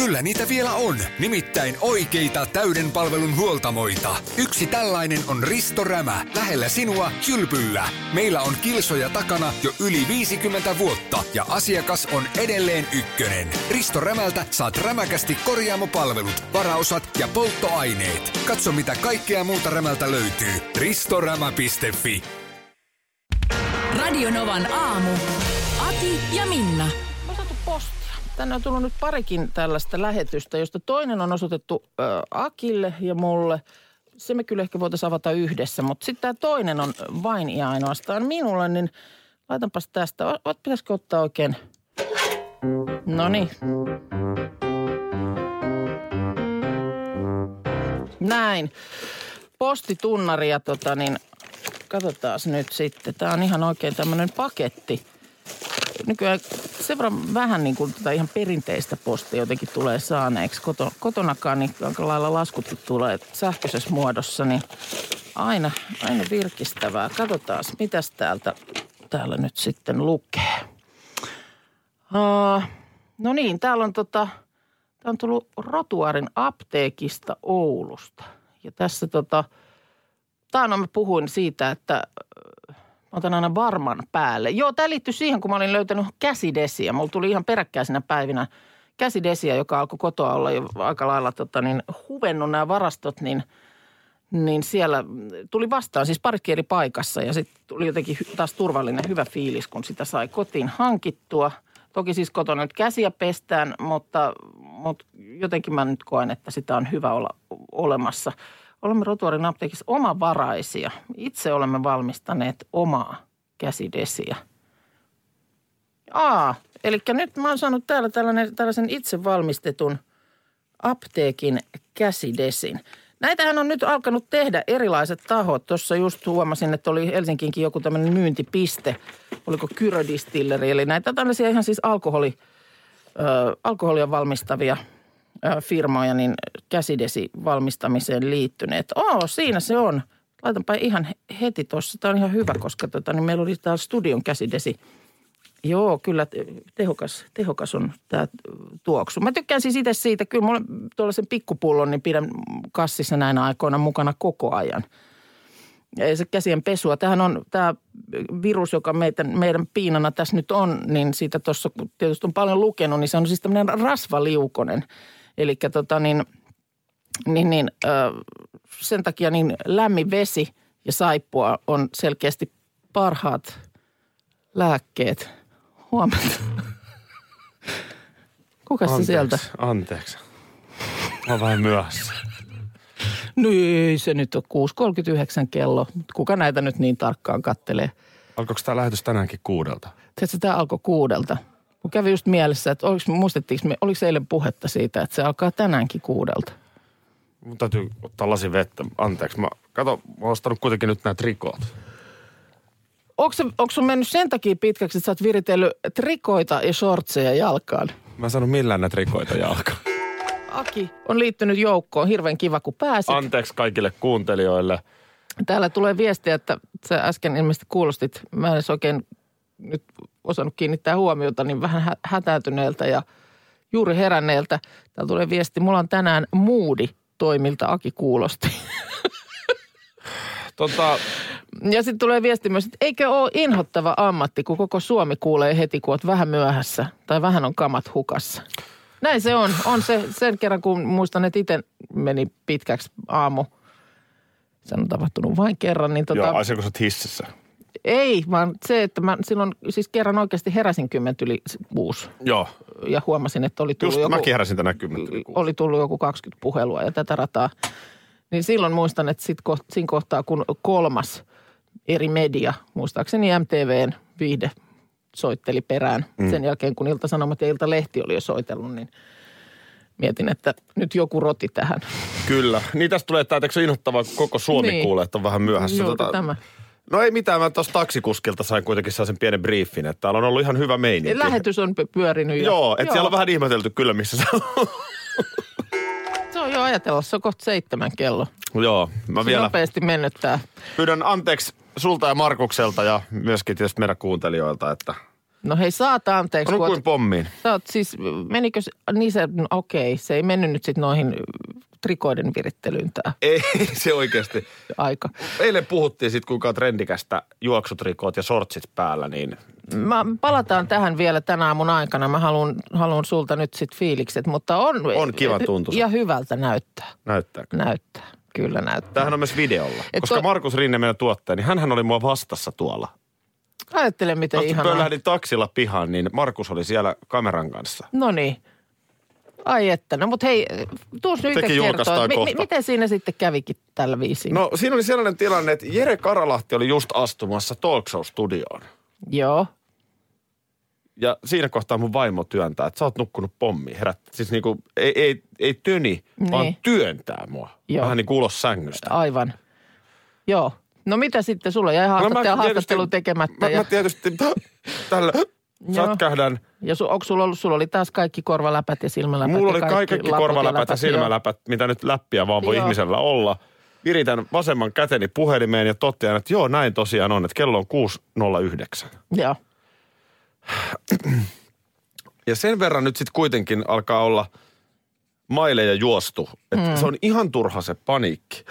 Kyllä niitä vielä on, nimittäin oikeita täyden palvelun huoltamoita. Yksi tällainen on Risto Rämä, lähellä sinua, kylpyllä. Meillä on kilsoja takana jo yli 50 vuotta ja asiakas on edelleen ykkönen. Risto Rämältä saat rämäkästi korjaamopalvelut, varaosat ja polttoaineet. Katso mitä kaikkea muuta Rämältä löytyy. ristorämä.fi Radionovan aamu. Ati ja Minna. Saatu postia. Tänne on tullut nyt parikin tällaista lähetystä, josta toinen on osoitettu ö, Akille ja mulle. Se me kyllä ehkä voitaisiin avata yhdessä, mutta sitten tämä toinen on vain ja ainoastaan minulle, niin laitanpas tästä. O- o- Pitäisikö ottaa oikein? No niin. Näin. Postitunnari ja tota niin, katsotaan nyt sitten. Tämä on ihan oikein tämmöinen paketti nykyään sen verran vähän niin kuin tätä ihan perinteistä postia jotenkin tulee saaneeksi. Koto, kotonakaan niin aika lailla laskutkin tulee sähköisessä muodossa, niin aina, aina virkistävää. Katsotaan, mitäs täältä, täällä nyt sitten lukee. Uh, no niin, täällä on tota, tää on tullut Rotuarin apteekista Oulusta. Ja tässä tota, taannoin mä puhuin siitä, että Mä otan aina varman päälle. Joo, tämä liittyy siihen, kun mä olin löytänyt käsidesiä. Mulla tuli ihan peräkkäisinä päivinä käsidesiä, joka alkoi kotoa olla jo aika lailla tota, niin, huvennut nämä varastot, niin, niin siellä tuli vastaan siis parikin eri paikassa. Ja sitten tuli jotenkin taas turvallinen, hyvä fiilis, kun sitä sai kotiin hankittua. Toki siis kotona nyt käsiä pestään, mutta, mutta jotenkin mä nyt koen, että sitä on hyvä olla olemassa – Olemme Rotuarin apteekissa omavaraisia. Itse olemme valmistaneet omaa käsidesiä. Aa, eli nyt mä oon saanut täällä tällainen, tällaisen itse valmistetun apteekin käsidesin. Näitähän on nyt alkanut tehdä erilaiset tahot. Tuossa just huomasin, että oli Helsinkiinkin joku tämmöinen myyntipiste. Oliko Kyrödistilleri, eli näitä tällaisia ihan siis alkoholi, ö, alkoholia valmistavia firmoja, niin käsidesi valmistamiseen liittyneet. Oo, siinä se on. Laitanpa ihan heti tuossa. Tämä on ihan hyvä, koska tota, niin meillä oli täällä studion käsidesi. Joo, kyllä te- tehokas, tehokas on tämä tuoksu. Mä tykkään siis itse siitä, kyllä mulla tuollaisen pikkupullon niin pidän kassissa näinä aikoina mukana koko ajan. Se käsien pesua. Tämähän on tämä virus, joka meidän, meidän piinana tässä nyt on, niin siitä tuossa tietysti on paljon lukenut, niin se on siis tämmöinen rasvaliukonen. Eli tota niin, niin, niin ö, sen takia niin lämmin vesi ja saippua on selkeästi parhaat lääkkeet. Huomenta. Kuka se sieltä? Anteeksi. Mä vähän myöhässä. No ei se nyt on 6.39 kello. Kuka näitä nyt niin tarkkaan kattelee? Alkoiko tämä lähetys tänäänkin kuudelta? Tiedätkö, tämä alkoi kuudelta. Mun kävi just mielessä, että oliko, muistettiinko me, oliko eilen puhetta siitä, että se alkaa tänäänkin kuudelta? Mun täytyy ottaa lasi vettä. Anteeksi. Mä, kato, mä oon ostanut kuitenkin nyt nämä trikoot. Onko, se, onko sun mennyt sen takia pitkäksi, että sä oot viritellyt trikoita ja shortseja jalkaan? Mä en saanut millään näitä trikoita jalkaan. Aki on liittynyt joukkoon. Hirveän kiva, kun pääsit. Anteeksi kaikille kuuntelijoille. Täällä tulee viestiä, että sä äsken ilmeisesti kuulostit, mä en edes oikein nyt osannut kiinnittää huomiota, niin vähän hä- hätääntyneeltä ja juuri heränneeltä. Täällä tulee viesti, mulla on tänään moodi toimilta Aki kuulosti. Tota, Ja sitten tulee viesti myös, että eikö ole inhottava ammatti, kun koko Suomi kuulee heti, kun oot vähän myöhässä tai vähän on kamat hukassa. Näin se on. On se sen kerran, kun muistan, että itse meni pitkäksi aamu. Se on tapahtunut vain kerran, niin tota, joo, asia kun sä hississä. ei, vaan se, että mä silloin siis kerran oikeasti heräsin kymmentä yli kuusi Joo. ja huomasin, että oli tullut Just joku, mäkin heräsin tänään kymmentä yli kuusi. oli tullut joku 20 puhelua ja tätä rataa. Niin silloin muistan, että sit koht, siinä kohtaa, kun kolmas eri media, muistaakseni MTVn viihde soitteli perään. Mm. Sen jälkeen, kun Ilta-Sanomat ja Ilta-Lehti oli jo soitellut, niin mietin, että nyt joku roti tähän. Kyllä. Niin tästä tulee, että eikö inhottavaa, kun koko Suomi Niin. kuulee, että on vähän myöhässä. Juuri tämä. No ei mitään, mä tuossa taksikuskilta sain kuitenkin sellaisen pienen briefin, että täällä on ollut ihan hyvä meininki. Lähetys on py- pyörinyt jo. Joo, että siellä on vähän ihmetelty kyllä, missä on jo ajatella, se on kohta seitsemän kello. Joo, mä Se vielä nopeasti mennyt tää. pyydän anteeksi sulta ja Markukselta ja myöskin tietysti meidän kuuntelijoilta, että No hei, saat anteeksi. Kuin oot- pommiin. Sä oot siis, menikö se, niin se, no okei, se ei mennyt nyt sitten noihin trikoiden virittelyyn tämä Ei se oikeasti. aika. Eilen puhuttiin sitten, kuinka on trendikästä juoksutrikoot ja sortsit päällä, niin Mä palataan tähän vielä tänä aamun aikana. Mä haluan, haluan sulta nyt sitten fiilikset, mutta on... On kivan tuntuisa. Ja hyvältä näyttää. näyttääkö? Näyttää. Kyllä näyttää. Tämähän on myös videolla. Et Koska to- Markus Rinne, meidän tuottaja, niin hänhän oli mua vastassa tuolla. Ajattele, miten kun ihanaa. lähdin taksilla pihaan, niin Markus oli siellä kameran kanssa. No niin. Ai että, no mutta hei, tuus nyt että mi- kohta. miten siinä sitten kävikin tällä viisiin? No siinä oli sellainen tilanne, että Jere Karalahti oli just astumassa Talk Show-studioon. Joo. Ja siinä kohtaa mun vaimo työntää, että sä oot nukkunut pommiin. Herät, siis niinku, ei, ei, ei töni, niin. vaan työntää mua. Joo. Vähän niin kuin ulos sängystä. Aivan. Joo. No mitä sitten, sulla jäi haastattelu, haastattelu tekemättä. Mä, ja, mä tietysti tällä Joo. sätkähdän. ja su, onko sulla ollut, sulla oli taas kaikki korvaläpät ja silmäläpät. Mulla ja oli kaikki, kaikki korvaläpät ja joo. silmäläpät, mitä nyt läppiä vaan voi Joo. ihmisellä olla. Viritän vasemman käteni puhelimeen ja totean, että joo, näin tosiaan on, että kello on 6.09. Joo. Ja sen verran nyt sitten kuitenkin alkaa olla maileja juostu. Että mm. se on ihan turha se paniikki.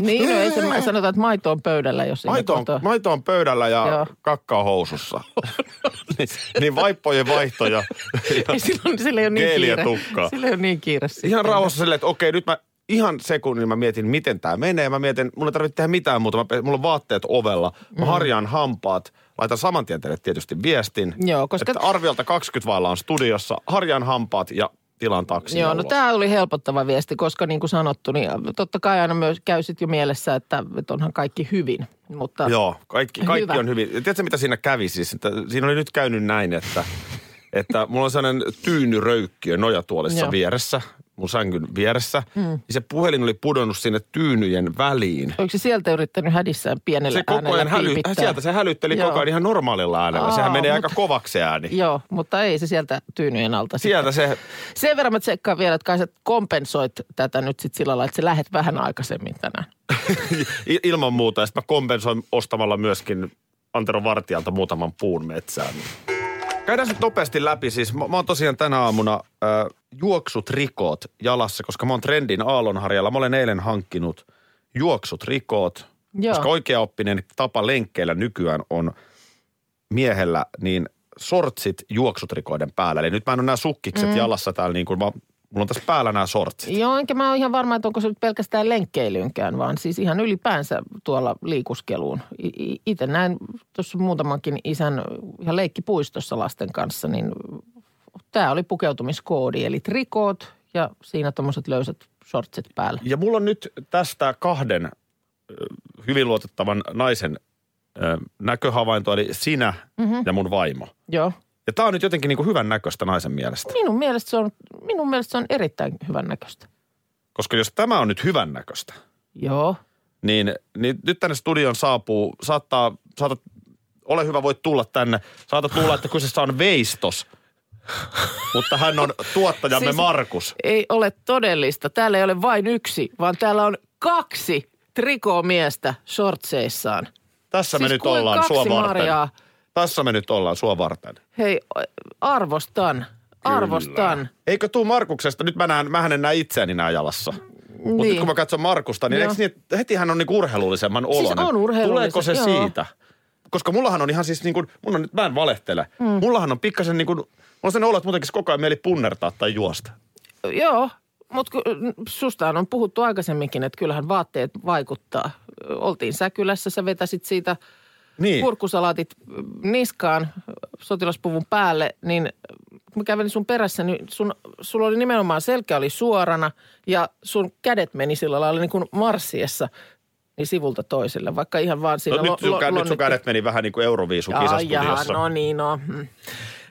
Niin, no ei se, sanotaan, että maito on pöydällä, jos Maito on, kotoa. maito on pöydällä ja Joo. kakka on housussa. niin, niin vaippojen vaihtoja. Ei, silloin, sillä ei ole niin kiire. tukkaa. Sillä ei ole niin kiire. sitten. Ihan rauhassa silleen, että okei, nyt mä ihan sekunnin mä mietin, miten tämä menee. Mä mietin, mun ei tarvitse tehdä mitään muuta. Mä, mulla on vaatteet ovella. Mä Mm. harjaan hampaat. Laitan saman tien teille tietysti viestin. Joo, koska- Että arviolta 20 vailla on studiossa. Harjaan hampaat ja tilaan taksin Joo, no tämä oli helpottava viesti, koska niin kuin sanottu, niin totta kai aina myös käy sit jo mielessä, että, että onhan kaikki hyvin. Mutta Joo, kaikki, kaikki Hyvä. on hyvin. Ja Tiedätkö, mitä siinä kävi siis? Että siinä oli nyt käynyt näin, että, että mulla on sellainen tyynyröykkiö nojatuolissa Joo. vieressä, mun sängyn vieressä. Mm. Ja se puhelin oli pudonnut sinne tyynyjen väliin. Onko se sieltä yrittänyt hädissään pienellä Se koko ajan häly, piipittää? sieltä se hälytteli Joo. koko ajan ihan normaalilla äänellä. Aa, Sehän menee mutta- aika kovaksi ääni. Joo, mutta ei se sieltä tyynyjen alta. sitten. Sieltä se, Sen verran mä tsekkaan vielä, että kai sä kompensoit tätä nyt sitten sillä lailla, että sä lähet vähän aikaisemmin tänään. ilman muuta. Ja sitten mä kompensoin ostamalla myöskin Antero Vartijalta muutaman puun metsään. Käydään nyt nopeasti läpi. Siis mä, mä oon tosiaan tänä aamuna äh, juoksutrikoot jalassa, koska mä oon trendin aallonharjalla. Mä olen eilen hankkinut juoksutrikoot, Joo. koska oikeaoppinen tapa lenkkeillä nykyään on miehellä niin sortsit juoksutrikoiden päällä. Eli nyt mä en ole nämä sukkikset mm. jalassa täällä niin kuin, mä, mulla on tässä päällä nämä sortsit. Joo, enkä mä ole ihan varma, että onko se nyt pelkästään lenkkeilynkään, vaan siis ihan ylipäänsä tuolla liikuskeluun. Itse näin tuossa muutamankin isän ihan leikkipuistossa lasten kanssa, niin tämä oli pukeutumiskoodi, eli trikoot ja siinä tuommoiset löysät shortsit päällä. Ja mulla on nyt tästä kahden hyvin luotettavan naisen näköhavainto, eli sinä mm-hmm. ja mun vaimo. Joo. Ja tää on nyt jotenkin niin kuin hyvän näköistä naisen mielestä. Minun mielestä se on, minun mielestä se on erittäin hyvän näköistä. Koska jos tämä on nyt hyvän näköistä, Joo. niin, niin nyt tänne studion saapuu, saattaa, saatat, ole hyvä, voit tulla tänne. Saatat luulla, että kyseessä on veistos, mutta hän on tuottajamme Siis- Markus. Ei ole todellista. Täällä ei ole vain yksi, vaan täällä on kaksi trikoomiestä shortseissaan. Tässä me siis nyt kuin ollaan kaksi sua varten. Marjaa. Tässä me nyt ollaan sua varten. Hei, arvostan. Arvostan. Eikö tuu Markuksesta? Nyt mä, näen, mä en näe itseäni nää jalassa. Mutta Niin. nyt kun mä katson Markusta, niin eikö niin, että heti hän on niinku urheilullisemman oloinen? on urheilullisempi, Tuleeko se joo. siitä? Koska mullahan on ihan siis niin kuin, mun on nyt, mä en valehtele. Mm. Mullahan on pikkasen niin kuin, mulla on sen olo, että muutenkin koko ajan mieli punnertaa tai juosta. Joo, mutta sustahan on puhuttu aikaisemminkin, että kyllähän vaatteet vaikuttaa. Oltiin Säkylässä, sä vetäsit siitä Niin. kurkkusalaatit niskaan sotilaspuvun päälle, niin kun mä kävelin sun perässä, niin sun, sulla oli nimenomaan selkä oli suorana ja sun kädet meni sillä lailla niin kuin marssiessa niin sivulta toiselle, vaikka ihan vaan siinä... No, nyt, sun, kä- nyt sun kädet meni vähän niin kuin Euroviisun kisastudiossa. no niin, no. mm.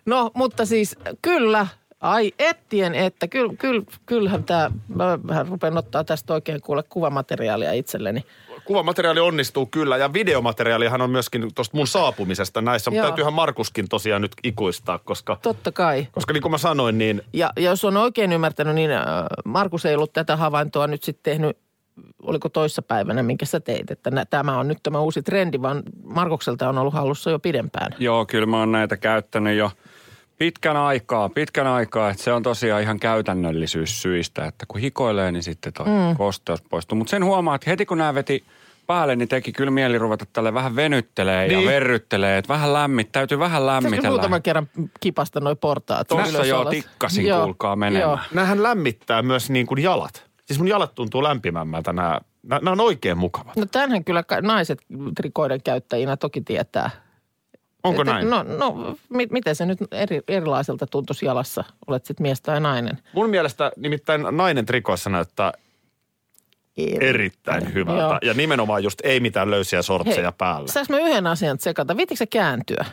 No, mutta siis kyllä, ai ettien, että kyllä, kyllä, kyllähän tämä, mä vähän rupean ottaa tästä oikein kuule kuvamateriaalia itselleni. Kuvamateriaali onnistuu kyllä ja videomateriaalihan on myöskin tuosta mun saapumisesta näissä, mutta täytyyhän Markuskin tosiaan nyt ikuistaa, koska, Totta kai. koska niin kuin mä sanoin, niin Ja, ja jos on oikein ymmärtänyt, niin äh, Markus ei ollut tätä havaintoa nyt sitten tehnyt oliko toissapäivänä, minkä sä teit, että nä- tämä on nyt tämä uusi trendi, vaan Markokselta on ollut hallussa jo pidempään. Joo, kyllä mä oon näitä käyttänyt jo pitkän aikaa, pitkän aikaa. Että se on tosiaan ihan käytännöllisyyssyistä, että kun hikoilee, niin sitten toi mm. kosteus poistuu. Mutta sen huomaa, että heti kun nämä veti päälle, niin teki kyllä mieli ruveta tälle vähän venyttelee niin. Ja verryttelee. Että vähän lämmit, täytyy vähän lämmitellä. muutaman kerran kipasta noi portaat? Ylös joo, alas? tikkasin, Joo, kuulkaa menemään. joo. Nämähän lämmittää myös niin kuin jalat. Siis mun jalat tuntuu lämpimämmältä. Nämä, nämä on oikein mukavat. No tämänhän kyllä naiset trikoiden käyttäjinä toki tietää. Onko Että- näin? No, no mi- miten se nyt eri, erilaiselta tuntuisi jalassa, olet sitten mies tai nainen? Mun mielestä nimittäin nainen trikoissa näyttää erittäin hyvältä. Joo. Ja nimenomaan just ei mitään löysiä sortseja Hei, päällä. Saanko mä yhden asian tsekata? Viitikö se kääntyä?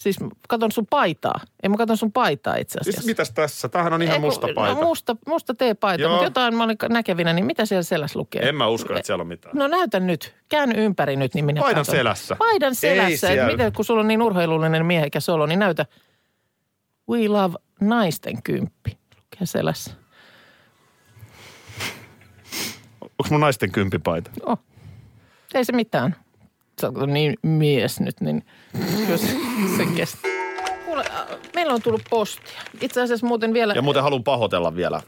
Siis katon sun paitaa. Ei mä katon sun paitaa itse asiassa. Siis mitäs tässä? Tämähän on ihan Ei, kun- musta paita. No, musta, musta teepaita, Joo. mutta jotain mä olin näkevinä, niin mitä siellä selässä lukee? En mä usko, että siellä on mitään. No näytä nyt. Käänny ympäri nyt, niin minä Paidan katson. selässä. Paidan selässä. Ei siellä. miten, kun sulla on niin urheilullinen miehekäs olo, niin näytä. We love naisten kymppi. Lukee selässä. Onko mun naisten kympipaita? Oh. Ei se mitään. Sä oot niin mies nyt, niin kyllä se, kestää. Kuule, äh, meillä on tullut postia. Itse asiassa muuten vielä Ja muuten haluan pahoitella vielä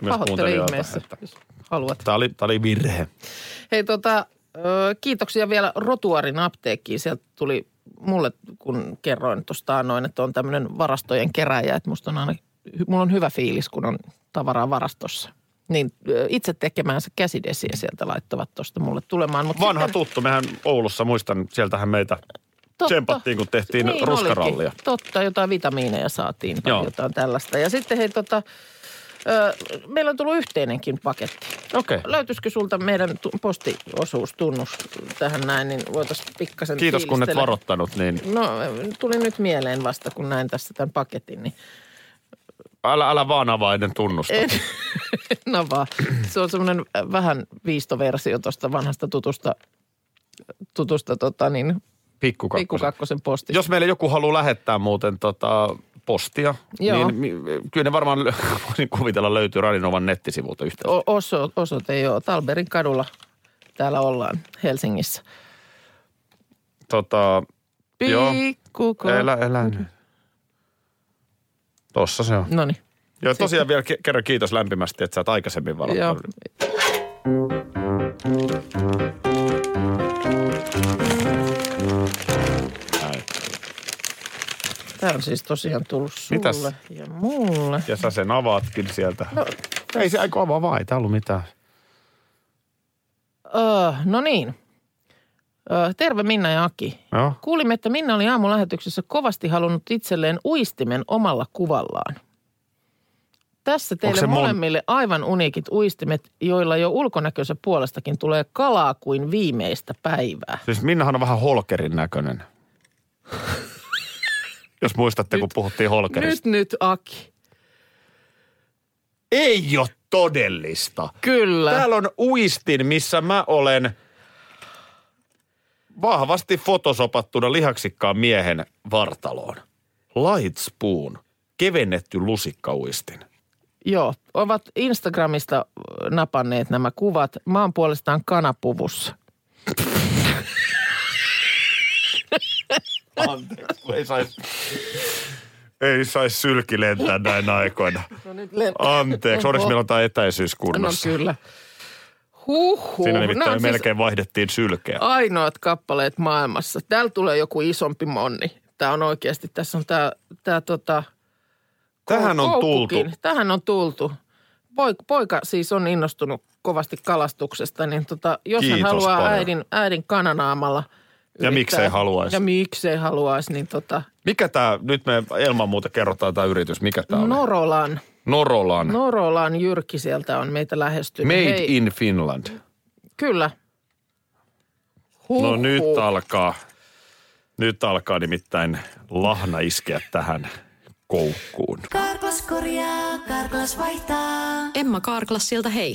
myös pahoittele ihmeessä, että jos haluat. Tämä oli, tämä oli virhe. Hei tota, kiitoksia vielä Rotuarin apteekkiin. Sieltä tuli mulle, kun kerroin tuosta noin, että on tämmöinen varastojen keräjä, että musta on aina, mulla on hyvä fiilis, kun on tavaraa varastossa. Niin itse tekemäänsä käsidesiä sieltä laittavat tuosta mulle tulemaan. Mut Vanha sitten- tuttu, mehän Oulussa, muistan, sieltähän meitä Totta. tsempattiin, kun tehtiin niin ruskarallia. olikin. Totta, jotain vitamiineja saatiin tai Joo. jotain tällaista. Ja sitten hei tota, ö, meillä on tullut yhteinenkin paketti. Okei. Löytyisikö sulta meidän tu- postiosuustunnus tähän näin, niin voitaisiin pikkasen Kiitos, kun et varoittanut, niin No tuli nyt mieleen vasta, kun näin tässä tämän paketin, niin älä, älä vaan avaa ennen tunnusta. en, no vaan. Se on semmoinen vähän viistoversio tuosta vanhasta tutusta, tutusta tota niin, Pikkukakkosen. pikkukakkosen postista. Jos meille joku haluaa lähettää muuten tota postia, Joo. niin kyllä ne varmaan voisin kuvitella löytyy Radinovan nettisivulta yhteydessä. O- oso, osoite joo, Talberin kadulla täällä ollaan Helsingissä. Tota, Joo. Pikkuko. elä, elä nyt. Tossa se on. No niin. Joo, tosiaan vielä ke- kerran kiitos lämpimästi, että sä oot aikaisemmin. Näin. Tämä on siis tosiaan tullut sulle Mitäs? ja mulle. Ja sä sen avaatkin sieltä. No, Ei se aika avaa vaan, ei tää ollut mitään. öö, no niin. Terve Minna ja Aki. Joo. Kuulimme, että Minna oli aamulähetyksessä kovasti halunnut itselleen uistimen omalla kuvallaan. Tässä teille se mon- molemmille aivan uniikit uistimet, joilla jo ulkonäkönsä puolestakin tulee kalaa kuin viimeistä päivää. Siis Minnahan on vähän holkerin näköinen. Jos muistatte, kun puhuttiin holkerista. Nyt, nyt Aki. Ei ole todellista. Kyllä. Täällä on uistin, missä mä olen vahvasti fotosopattuna lihaksikkaan miehen vartaloon. Light spoon, kevennetty lusikkauistin. Joo, ovat Instagramista napanneet nämä kuvat. Mä oon puolestaan kanapuvussa. Anteeksi, ei saisi ei sais sylki lentää näin aikoina. No Anteeksi, onneksi meillä on tämä etäisyys No kunnossa. kyllä. Huhhuh. Siinä nimittäin on siis melkein vaihdettiin sylkeä. ainoat kappaleet maailmassa. Täällä tulee joku isompi monni. Tämä on oikeasti, tässä on tämä, tämä tota, Tähän on tultu. Tähän on tultu. Poika, poika siis on innostunut kovasti kalastuksesta, niin tota, jos hän Kiitos haluaa paljon. äidin, äidin kananaamalla Ja miksei haluaisi. Ja miksei haluaisi, niin tota, Mikä tämä, nyt me ilman muuta kerrotaan tämä yritys, mikä tämä on? Norolan, Norolan. Norolan Jyrki sieltä on meitä lähestynyt. Made Hei, in Finland. Kyllä. No Huhhuh. nyt alkaa, nyt alkaa nimittäin lahna iskeä tähän koukkuun. Karklas korjaa, Karklas vaihtaa. Emma Karklassilta hei.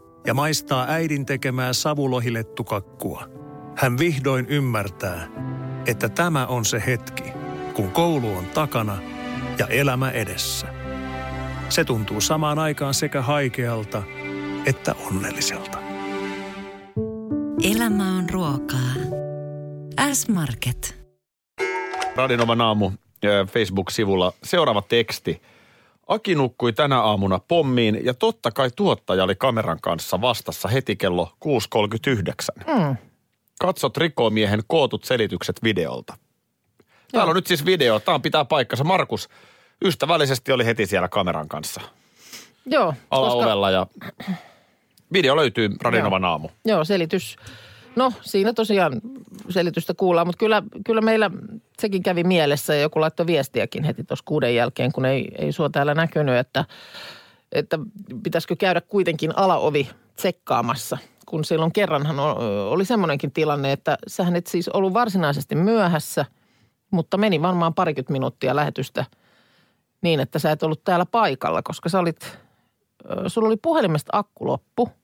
ja maistaa äidin tekemää savulohilettukakkua, hän vihdoin ymmärtää, että tämä on se hetki, kun koulu on takana ja elämä edessä. Se tuntuu samaan aikaan sekä haikealta että onnelliselta. Elämä on ruokaa. S-Market. Radinovan aamu ö, Facebook-sivulla seuraava teksti. Aki nukkui tänä aamuna pommiin ja totta kai tuottaja oli kameran kanssa vastassa heti kello 6.39. Mm. Katsot rikomiehen kootut selitykset videolta. Täällä on nyt siis video. Tämä pitää paikkansa. Markus ystävällisesti oli heti siellä kameran kanssa Joo, alaovella ja video löytyy Radinovan aamu. Joo, selitys. No siinä tosiaan selitystä kuullaan, mutta kyllä, kyllä meillä sekin kävi mielessä ja joku laittoi viestiäkin heti tuossa kuuden jälkeen, kun ei, ei sua täällä näkynyt, että, että pitäisikö käydä kuitenkin alaovi tsekkaamassa. Kun silloin kerranhan oli semmoinenkin tilanne, että sähän et siis ollut varsinaisesti myöhässä, mutta meni varmaan parikymmentä minuuttia lähetystä niin, että sä et ollut täällä paikalla, koska sä olit, sulla oli puhelimesta akku loppu –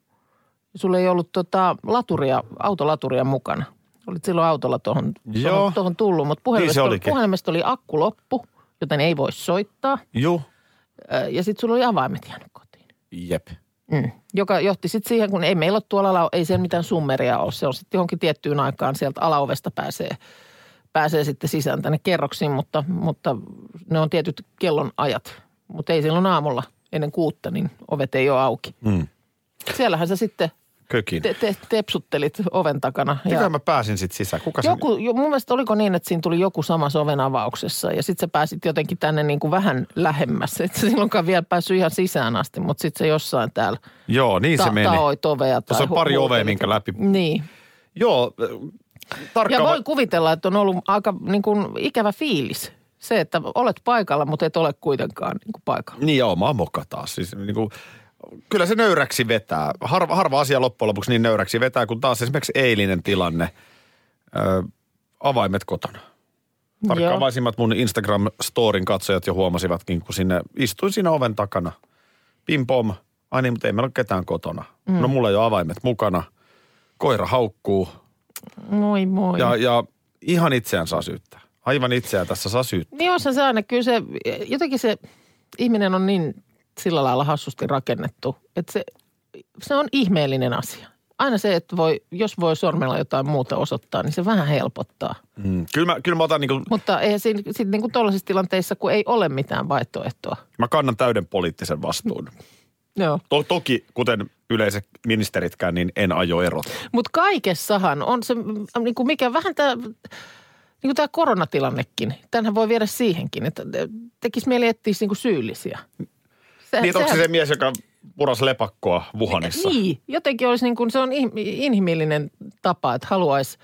Sulla ei ollut tota laturia, autolaturia mukana. Olit silloin autolla tuohon, tuohon, tuohon tullut, mutta Niin puhelimesta, oli, olikin. puhelimesta oli akku loppu, joten ei voi soittaa. Joo. Ö, Ja sitten sulla oli avaimet jäänyt kotiin. Jep. Mm. Joka johti sitten siihen, kun ei meillä ole tuolla, ei siellä mitään summeria ole. Se on sitten johonkin tiettyyn aikaan sieltä alaovesta pääsee, pääsee sitten sisään tänne kerroksiin, mutta, mutta ne on tietyt kellon ajat. Mutta ei silloin aamulla ennen kuutta, niin ovet ei ole auki. Mm. Siellähän sä sitten Kökin. te, te, tepsuttelit oven takana. Miten mä pääsin sitten sisään? Kuka se joku, jo, mun mielestä oliko niin, että siinä tuli joku samassa oven avauksessa ja sitten sä pääsit jotenkin tänne niin kuin vähän lähemmäs. Et sä silloinkaan vielä päässyt ihan sisään asti, mutta sitten se jossain täällä Joo, niin se ta- meni. taoit ovea. Tai on pari hu- ovea, minkä läpi. Niin. Joo, äh, tarkka Ja voi kuvitella, että on ollut aika niin kuin ikävä fiilis. Se, että olet paikalla, mutta et ole kuitenkaan niin kuin paikalla. Niin joo, mä moka taas. Siis, niin kuin, kyllä se nöyräksi vetää. Harva, harva asia loppujen lopuksi niin nöyräksi vetää, kun taas esimerkiksi eilinen tilanne. Ö, avaimet kotona. Tarkkaavaisimmat mun Instagram-storin katsojat jo huomasivatkin, kun sinne istuin siinä oven takana. Pim pom. Ai niin, mutta ei meillä ole ketään kotona. Mm. No mulla ei ole avaimet mukana. Koira haukkuu. Moi moi. Ja, ja ihan itseään saa syyttää. Aivan itseään tässä saa syyttää. Niin on se aina, kyllä se, jotenkin se ihminen on niin sillä lailla hassusti rakennettu, että se, se on ihmeellinen asia. Aina se, että voi, jos voi sormella jotain muuta osoittaa, niin se vähän helpottaa. Mm. Kyllä, mä, kyllä mä otan niin kuin, Mutta eihän siinä sitten niin kuin tuollaisissa tilanteissa, kun ei ole mitään vaihtoehtoa. mä kannan täyden poliittisen vastuun. Joo. To, toki, kuten yleiset ministeritkään, niin en aio erota. Mutta kaikessahan on se, mm, niin kuin mikä vähän tämä, niin kuin tämä koronatilannekin. Tänhän voi viedä siihenkin, että tekisi mieli etsiä niin kuin syyllisiä. Se, Niin, onko se se mies, joka puras lepakkoa Wuhanissa? Niin, jotenkin olisi niin kuin, se on inhimillinen tapa, että haluaisi,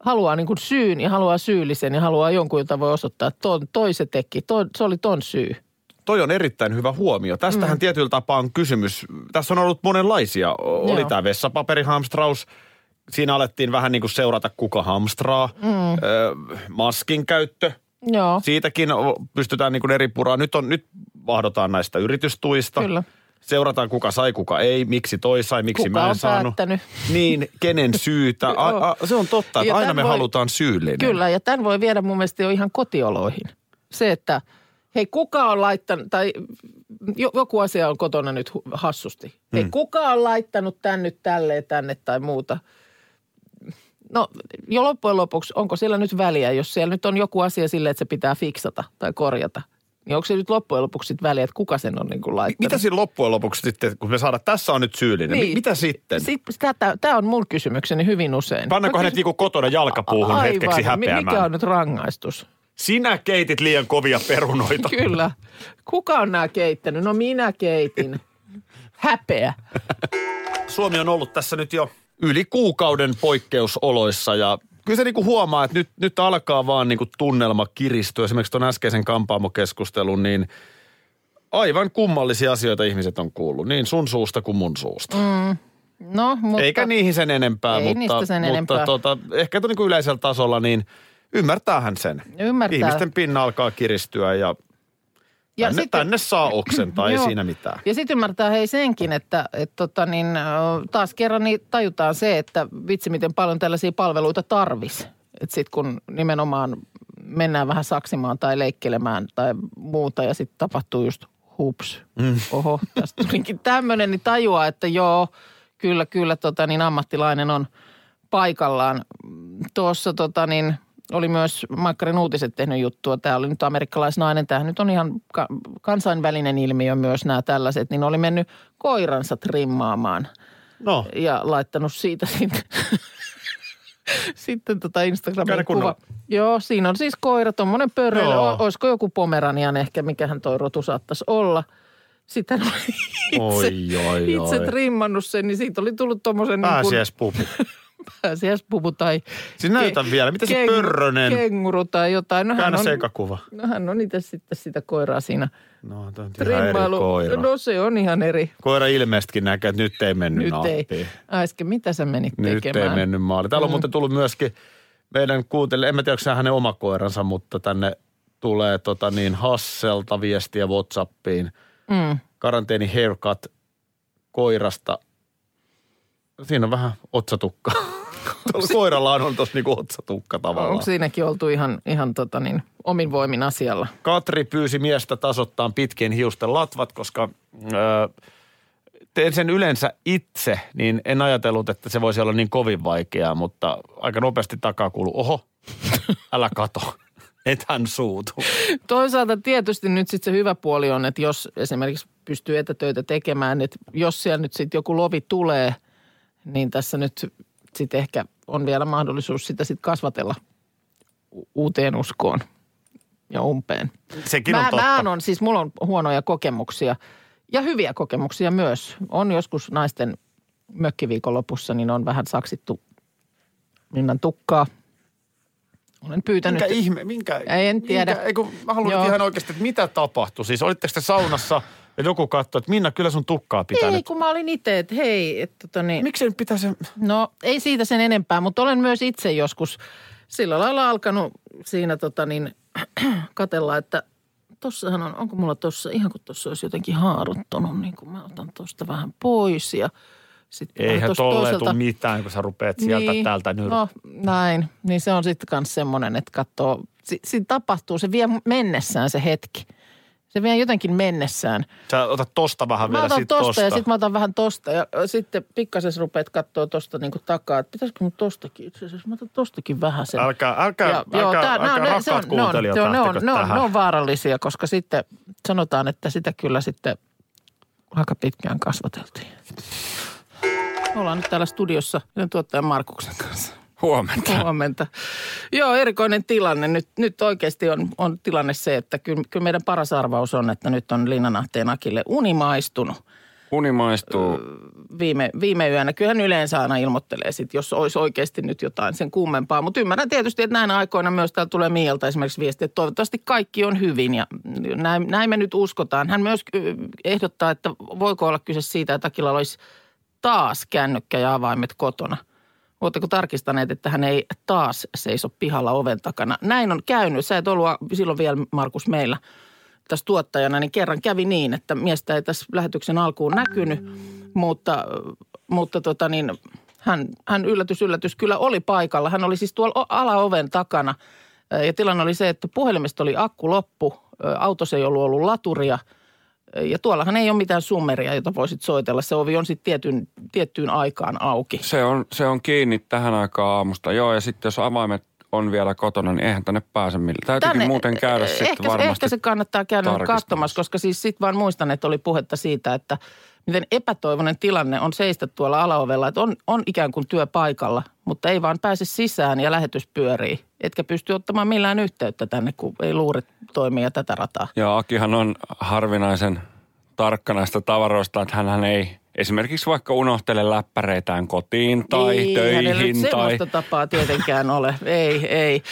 haluaa niin kuin syyn ja haluaa syyllisen ja haluaa jonkun, jota voi osoittaa, että ton, toi se teki, toi, se oli ton syy. Toi on erittäin hyvä huomio. Tästähän mm. tietyllä tapaa on kysymys. Tässä on ollut monenlaisia. Oli Joo. tämä vessapaperihamstraus. Siinä alettiin vähän niin kuin seurata, kuka hamstraa. Mm. Öö, maskin käyttö. Joo, Siitäkin pystytään niin kuin eri puraa. Nyt, on, nyt vahdotaan näistä yritystuista. Kyllä. Seurataan, kuka sai, kuka ei, miksi toi sai, miksi Kuka mä en saanut. päättänyt. Niin, kenen syytä. A, a, se on totta, että aina me voi- halutaan syyllinen. kyllä. Ja tämän voi viedä mun mielestä jo ihan kotioloihin. Se, että hei kuka on laittanut, tai jo- joku asia on kotona nyt hassusti. Hei Hmm. kuka on laittanut tän nyt tälleen tänne tai muuta. No jo loppujen lopuksi, onko siellä nyt väliä, jos siellä nyt on joku asia silleen, että se pitää fiksata tai korjata. Niin onko se nyt loppujen lopuksi sit väliä, että kuka sen on niin kuin laittanut? Mitä siinä loppujen lopuksi sitten, kun me saadaan, tässä on nyt syyllinen, niin. mitä sitten? Tämä on mun kysymykseni hyvin usein. Pannaanko hänet kysyn- niinku kotona jalkapuuhun Aivan. hetkeksi häpeämään? Mikä on nyt rangaistus? Sinä keitit liian kovia perunoita. Kyllä. Kuka on nämä keittänyt? No minä keitin. Häpeä. Suomi on ollut tässä nyt jo yli kuukauden poikkeusoloissa ja kyllä se niinku huomaa, että nyt, nyt alkaa vaan niinku tunnelma kiristyä. Esimerkiksi tuon äskeisen kampaamokeskustelun, niin aivan kummallisia asioita ihmiset on kuullut. Niin sun suusta kuin mun suusta. Mm. No, mutta... Eikä niihin sen enempää, Ei mutta, sen mutta enempää. Tota, ehkä niin kuin yleisellä tasolla, niin ymmärtäähän sen. Ymmärtää. Ihmisten pinna alkaa kiristyä ja, Ja tänne, sitten- tänne saa oksentaa, ei Joo. siinä mitään. Ja sitten ymmärtää hei senkin, että et tota niin, taas kerran niin tajutaan se, että vitsi miten paljon tällaisia palveluita tarvis. Että sitten kun nimenomaan mennään vähän saksimaan tai leikkelemään tai muuta ja sitten tapahtuu just hups. Mm. Oho, tästä tulikin tämmöinen, niin tajuaa, että joo, kyllä, kyllä tota niin ammattilainen on paikallaan. Tuossa tota niin, oli myös Maikkarin uutiset tehnyt juttua. Tämä oli nyt amerikkalaisnainen. Tämä nyt on ihan ka- kansainvälinen ilmiö myös nämä tällaiset. Niin oli mennyt koiransa trimmaamaan No, ja laittanut siitä sitten, sitten tota Instagramin kuva. Joo, siinä on siis koira, tuommoinen pörröinen. Olisiko joku pomeranian ehkä, mikähän toi rotu saattaisi olla. Sitten hän oli itse, Oi, oi, itse oi. trimmannut sen, niin siitä oli tullut tuommoisen niin kuin pääsiäispupu. tai Siis näytä vielä, miten se pörrönen, kenguru tai jotain. No, käännä on, sekakuva. no hän on itse sitten sitä koiraa siinä No, tämä on ihan eri trimmailu. koira. No se on ihan eri. Koira ilmeisestikin näkee, että nyt ei mennyt Nyt nappiin. ei. Äsken, mitä sä menit Nyt tekemään? ei mennyt maali. Täällä on muuten tullut myöskin meidän kuuntelijoille, en mä tiedä, onko se hänen oma koiransa, mutta tänne tulee tota niin Hasselta viestiä Whatsappiin. Mm. Karanteeni haircut koirasta. Siinä on vähän otsatukka. Tuolla koiralla on tuossa niinku otsatukka tavallaan. Onko siinäkin oltu ihan, ihan tota niin, omin voimin asialla? Katri pyysi miestä tasoittaa pitkien hiusten latvat, koska öö, teen sen yleensä itse, niin en ajatellut, että se voisi olla niin kovin vaikeaa, mutta aika nopeasti takaa kuuluu, oho, älä kato, et hän suutu. Toisaalta tietysti nyt sitten se hyvä puoli on, että jos esimerkiksi pystyy etätöitä tekemään, että jos siellä nyt sitten joku lovi tulee, niin tässä nyt sitten ehkä on vielä mahdollisuus sitä sitten kasvatella uuteen uskoon ja umpeen. Sekin mä, on totta. Mä on, siis mulla on huonoja kokemuksia ja hyviä kokemuksia myös. On joskus naisten mökkiviikonlopussa, niin on vähän saksittu Minnan tukkaa. Olen pyytänyt. Minkä ihme, minkä? Ei, en tiedä. Minkä, ei kun mä haluan Joo. ihan oikeasti, että mitä tapahtui? Siis olitteko te saunassa ja joku katsoi, että Minna, kyllä sun tukkaa pitää Ei, nyt. kun mä olin itse, että hei, että tota niin. Miksi nyt pitää sen... No ei siitä sen enempää, mutta olen myös itse joskus sillä lailla alkanut siinä tota niin, katella, että tossahan on, onko mulla tossa, ihan kuin tossa olisi jotenkin haaruttunut, niin kuin mä otan tosta vähän pois ja sitten Eihän tosta tolleen toiselta- tule mitään, kun sä rupeat sieltä niin, täältä nyt. No näin, niin se on sitten myös semmoinen, että katsoo, si- siinä tapahtuu, se vie mennessään se hetki. Se vie jotenkin mennessään. Sä otat tosta vähän Mä vielä otan sit tosta, tosta. ja sitten mä otan vähän tosta ja sitten pikkasen rupeat katsoa tosta niinku takaa, että pitäisikö mun tostakin itse asiassa, mä otan tostakin vähän sen. Älkää, älkää, Ja- älkää, joo, tää- älkää on- ne- rakkaat se on- ne on- kuuntelijat joo, ne on, ne, on, ne on vaarallisia, koska sitten sanotaan, että sitä kyllä sitten aika pitkään kasvateltiin. Me ollaan nyt täällä studiossa tuottajan Markuksen kanssa. Huomenta. Huomenta. Joo, erikoinen tilanne. Nyt, nyt oikeasti on, on tilanne se, että kyllä, kyllä meidän paras arvaus on, että nyt on Linnanahteen Akille uni maistunut Uni maistuu. viime, viime yönä. Kyllähän yleensä aina ilmoittelee sit, jos olisi oikeasti nyt jotain sen kummempaa. Mutta ymmärrän tietysti, että näinä aikoina myös täällä tulee Miilta esimerkiksi viesti, että toivottavasti kaikki on hyvin ja näin, näin me nyt uskotaan. Hän myös ehdottaa, että voiko olla kyse siitä, että Akilla olisi taas kännykkä ja avaimet kotona. Oletteko tarkistaneet, että hän ei taas seiso pihalla oven takana? Näin on käynyt. Sä et ollut silloin vielä, Markus, meillä tässä tuottajana, niin kerran kävi niin, että miestä ei tässä lähetyksen alkuun näkynyt, mutta, mutta tota niin, hän, hän yllätys, yllätys kyllä oli paikalla. Hän oli siis tuolla alaoven takana ja tilanne oli se, että puhelimesta oli akku loppu, autossa ei ollut ollut laturia ja tuollahan ei ole mitään summeria, jota voisit soitella. Se ovi on sitten tietyn, tiettyyn aikaan auki. Se on, se on kiinni tähän aikaan aamusta. Joo, ja sitten jos avaimet on vielä kotona, niin eihän tänne pääse millään. Täytyykin muuten käydä eh, sitten varmasti. Ehkä se kannattaa käydä katsomassa, koska siis sitten vaan muistan, että oli puhetta siitä, että miten epätoivoinen tilanne on seistä tuolla alaovella, että on, on ikään kuin työpaikalla, mutta ei vaan pääse sisään ja lähetys pyörii. Etkä pysty ottamaan millään yhteyttä tänne, kun ei luurit toimi ja tätä rataa. Ja Akihan on harvinaisen tarkka näistä tavaroista, että hän ei esimerkiksi vaikka unohtele läppäreitään kotiin tai Ei, hänellä nyt töihin. Tai... semmoista tapaa tietenkään ole. Ei, ei.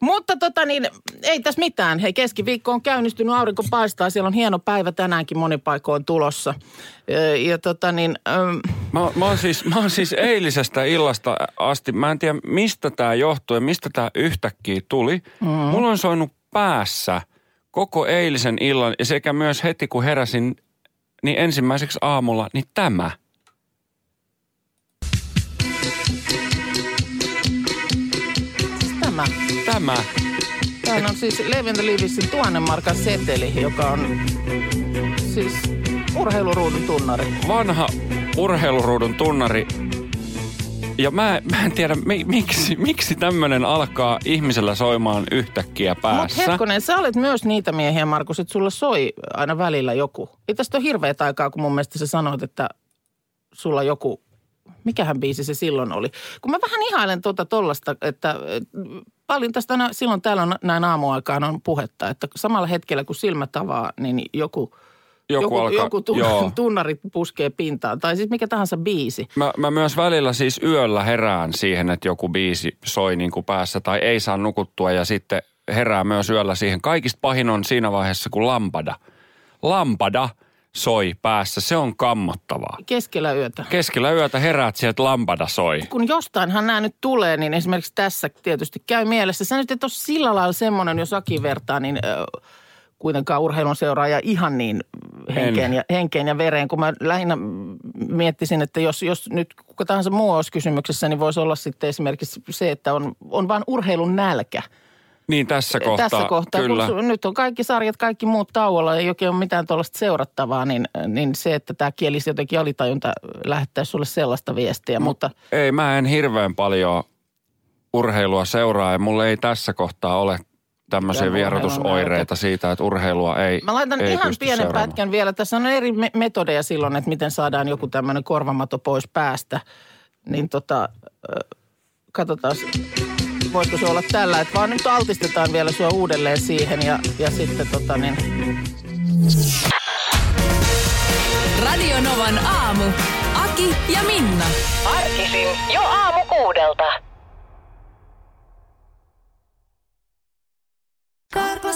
Mutta tota niin, ei tässä mitään. Hei, keskiviikko on käynnistynyt, aurinko paistaa. Siellä on hieno päivä tänäänkin monipaikoin tulossa. Ja, ja tota niin, äm, Mä, mä, oon siis, mä oon siis eilisestä illasta asti, mä en tiedä mistä tämä johtuu ja mistä tämä yhtäkkiä tuli. Mm. Mulla on soinut päässä koko eilisen illan ja sekä myös heti kun heräsin, niin ensimmäiseksi aamulla, niin tämä. tämä. Tämä. Tämä on siis Levian Livisin tuhannen markan seteli, joka on siis urheiluruudun tunnari. Vanha urheiluruudun tunnari. Ja mä, mä en tiedä, mi, miksi, miksi tämmöinen alkaa ihmisellä soimaan yhtäkkiä Mutta päässä. hetkonen, sä olet myös niitä miehiä, Markus, että sulla soi aina välillä joku. Ei tästä ole hirveät aikaa, kun mun mielestä sä sanoit, että sulla joku, mikähän biisi se silloin oli. Kun mä vähän ihailen tuota tollasta, että että paljon tästä aina, silloin täällä on näin aamuaikaan on puhetta, että samalla hetkellä kun silmät avaa, niin joku, Joku joku, alkaa- joku tun, joo. tunnari puskee pintaan. Tai siis mikä tahansa biisi. Mä, mä myös välillä siis yöllä herään siihen, että joku biisi soi niin kuin päässä tai ei saa nukuttua ja sitten herää myös yöllä siihen. Kaikista pahin on siinä vaiheessa, kun lampada. Lampada soi päässä, se on kammottavaa. Keskellä yötä. Keskellä yötä heräät sieltä lampada soi. kun jostainhan nämä nyt tulee, niin esimerkiksi tässä tietysti käy mielessä. Se nyt et ole sillä lailla semmoinen, jos Aki vertaa, niin ö, kuitenkaan urheilun seuraaja ihan niin henkeen ja, henkeen ja vereen, kun mä lähinnä miettisin, että jos, jos nyt kuka tahansa muu olisi kysymyksessä, niin voisi olla sitten esimerkiksi se, että on, on vain urheilun nälkä. Niin tässä kohtaa, Tässä kohtaa, kyllä. kun nyt on kaikki sarjat, kaikki muut tauolla, ei oikein ole mitään tuollaista seurattavaa, niin, niin se, että tämä kielisi jotenkin alitajunta lähettäisi sulle sellaista viestiä, mutta – Ei, mä en hirveän paljon urheilua seuraa ja mulla ei tässä kohtaa ole tämmöisiä Tämä vierotusoireita siitä, että urheilua ei Mä laitan ei ihan pysty pienen seuraamaan. pätkän vielä. Tässä on eri me- metodeja silloin, että miten saadaan joku tämmöinen korvamato pois päästä. Niin tota, katsotaan, voisiko se olla tällä, että vaan nyt altistetaan vielä sua uudelleen siihen ja, ja sitten tota niin, Radio Novan aamu. Aki ja Minna. Arkisin jo aamu kuudelta. Karklas